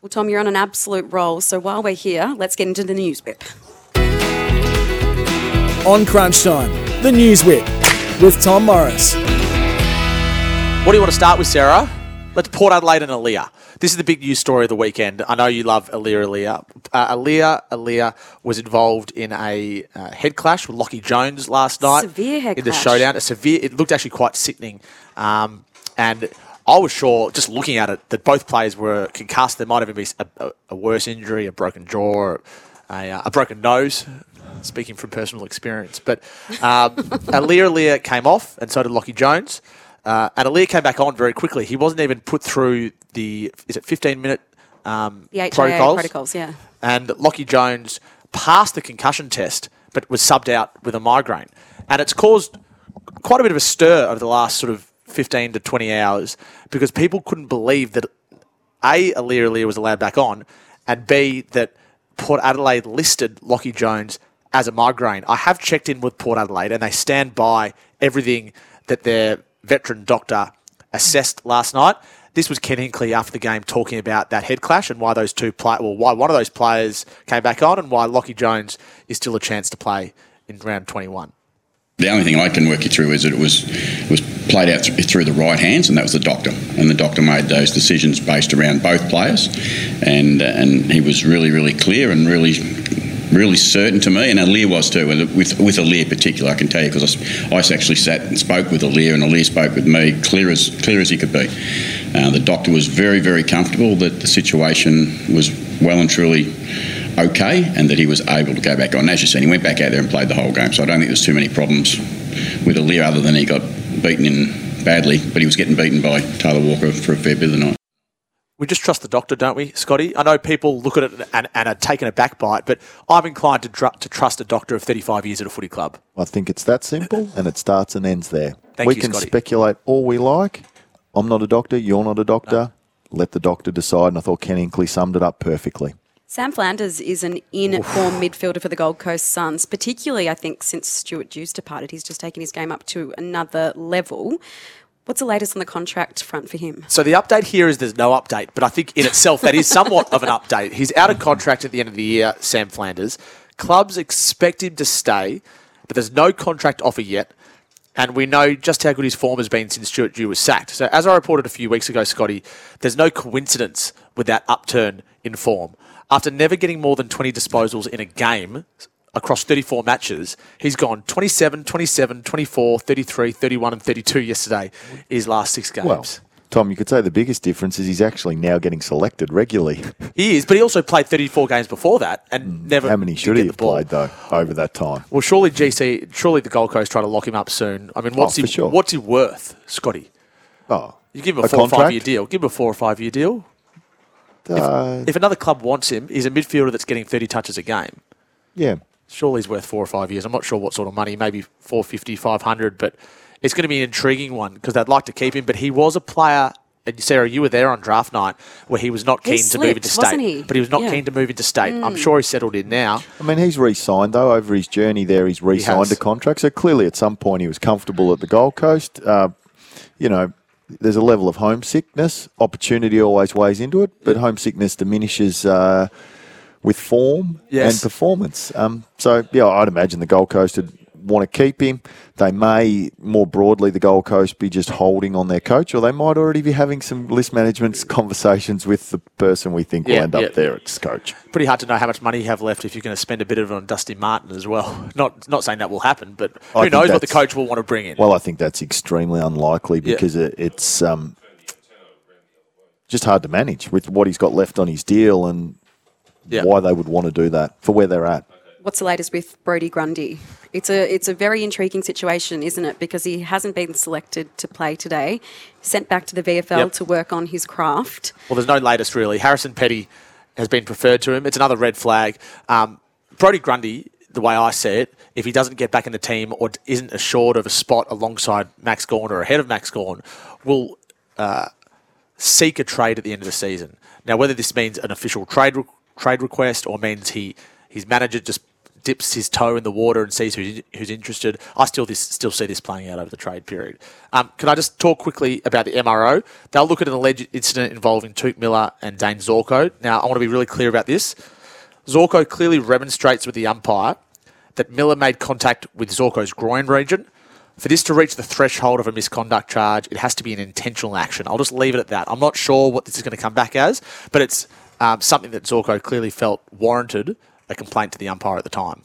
Well, Tom, you're on an absolute roll. So while we're here, let's get into the news whip. On Crunch Time, the News Whip with Tom Morris. What do you want to start with, Sarah? Let's Port Adelaide and Aliir. This is the big news story of the weekend. I know you love Aliir Aliir. Uh, Aliir Aliir was involved in a uh, head clash with Lachie Jones last night. Severe head In the clash. showdown. A severe, it looked actually quite sickening. Um, and I was sure, just looking at it, that both players were concussed. There might even be a, a, a worse injury, a broken jaw, a, uh, a broken nose. Speaking from personal experience, but um, Aliir came off, and so did Lachie Jones. Uh, and Aliir came back on very quickly. He wasn't even put through the is it 15 minute um, The HIA protocols. protocols, yeah. And Lachie Jones passed the concussion test, but was subbed out with a migraine. And it's caused quite a bit of a stir over the last sort of 15 to 20 hours because people couldn't believe that A, Aliir Aliir was allowed back on, and B, that Port Adelaide listed Lachie Jones as a migraine. I have checked in with Port Adelaide and they stand by everything that their veteran doctor assessed last night. This was Ken Hinkley after the game talking about that head clash and why those two play well, why one of those players came back on and why Lachie Jones is still a chance to play in round 21. The only thing I can work you through is that it was it was played out th- through the right hands, and that was the doctor. And the doctor made those decisions based around both players, and uh, and he was really really clear and really really certain to me, and Aliir was too. With with Aliir particular, I can tell you because I, I actually sat and spoke with Aliir, and Aliir spoke with me clear as clear as he could be. Uh, the doctor was very very comfortable that the situation was well and truly okay and that he was able to go back on. As you said, he went back out there and played the whole game. So I don't think there's too many problems with Aliir other than he got beaten in badly, but he was getting beaten by Taylor Walker for a fair bit of the night. We just trust the doctor, don't we, Scotty? I know people look at it and, and are taken aback by it, but I'm inclined to, dr- to trust a doctor of 35 years at a footy club. I think it's that simple, and it starts and ends there. Thank we you, can Scotty. speculate all we like. I'm not a doctor. You're not a doctor. Let the doctor decide. And I thought Ken Hinkley summed it up perfectly. Sam Flanders is an in-form midfielder for the Gold Coast Suns, particularly, I think, since Stuart Dews departed. He's just taken his game up to another level. What's the latest on the contract front for him? So the update here is there's no update, but I think in itself that is somewhat of an update. He's out of contract at the end of the year, Sam Flanders. Clubs expect him to stay, but there's no contract offer yet. And we know just how good his form has been since Stuart Dew was sacked. So, as I reported a few weeks ago, Scotty, there's no coincidence with that upturn in form. After never getting more than 20 disposals in a game across 34 matches, he's gone 27, 27, 24, 33, 31, and 32 yesterday, his last six games. Well, Tom, you could say the biggest difference is he's actually now getting selected regularly. He is, but he also played 34 games before that and never. Hmm. How many did should he have played, though, over that time? Well, surely GC, surely the Gold Coast try to lock him up soon. I mean, what's Oh, he? sure. What's he worth, Scotty? Oh, You give him a, A four or five year deal. Give him a four or five year deal. Uh, If another club wants him, he's a midfielder that's getting 30 touches a game. yeah. Surely he's worth four or five years. I'm not sure what sort of money, maybe 450, 500, but it's going to be an intriguing one because they'd like to keep him. But he was a player. And Sarah, you were there on draft night where he was not He keen to move slipped, into state. wasn't he? But he was not Yeah. keen to move into state. I'm sure he's settled in now. I mean, he's re-signed though over his journey there. He's re-signed has. a contract, so clearly at some point he was comfortable at the Gold Coast. Uh, you know, there's a level of homesickness. Opportunity always weighs into it, but homesickness diminishes uh, with form Yes. and performance. Um, so yeah, I'd imagine the Gold Coast would want to keep him. They may more broadly the Gold Coast be just holding on their coach, or they might already be having some list management conversations with the person we think will Yeah, end up there as coach. pretty hard to know how much money you have left if you're going to spend a bit of it on Dusty Martin as well. Not not saying that will happen, but who think knows what the coach will want to bring in. Well, I think that's extremely unlikely Yeah. because it, it's um, just hard to manage with what he's got left on his deal and Yeah. why they would want to do that for where they're at. What's the latest with Brodie Grundy? It's a it's a very intriguing situation, isn't it? Because he hasn't been selected to play today, sent back to the VFL Yep. to work on his craft. Well, there's no latest really. Harrison Petty has been preferred to him. It's another red flag. Um, Brodie Grundy, the way I see it, if he doesn't get back in the team or isn't assured of a spot alongside Max Gawn or ahead of Max Gawn, will uh, seek a trade at the end of the season. Now, whether this means an official trade re- trade request or means he his manager just dips his toe in the water and sees who's, who's interested. I still this still see this playing out over the trade period. Um, can I just talk quickly about the MRO? They'll look at an alleged incident involving Touk Miller and Dane Zorko. Now, I want to be really clear about this. Zorko clearly remonstrates with the umpire that Miller made contact with Zorko's groin region. For this to reach the threshold of a misconduct charge, it has to be an intentional action. I'll just leave it at that. I'm not sure what this is going to come back as, but it's um, something that Zorko clearly felt warranted a complaint to the umpire at the time.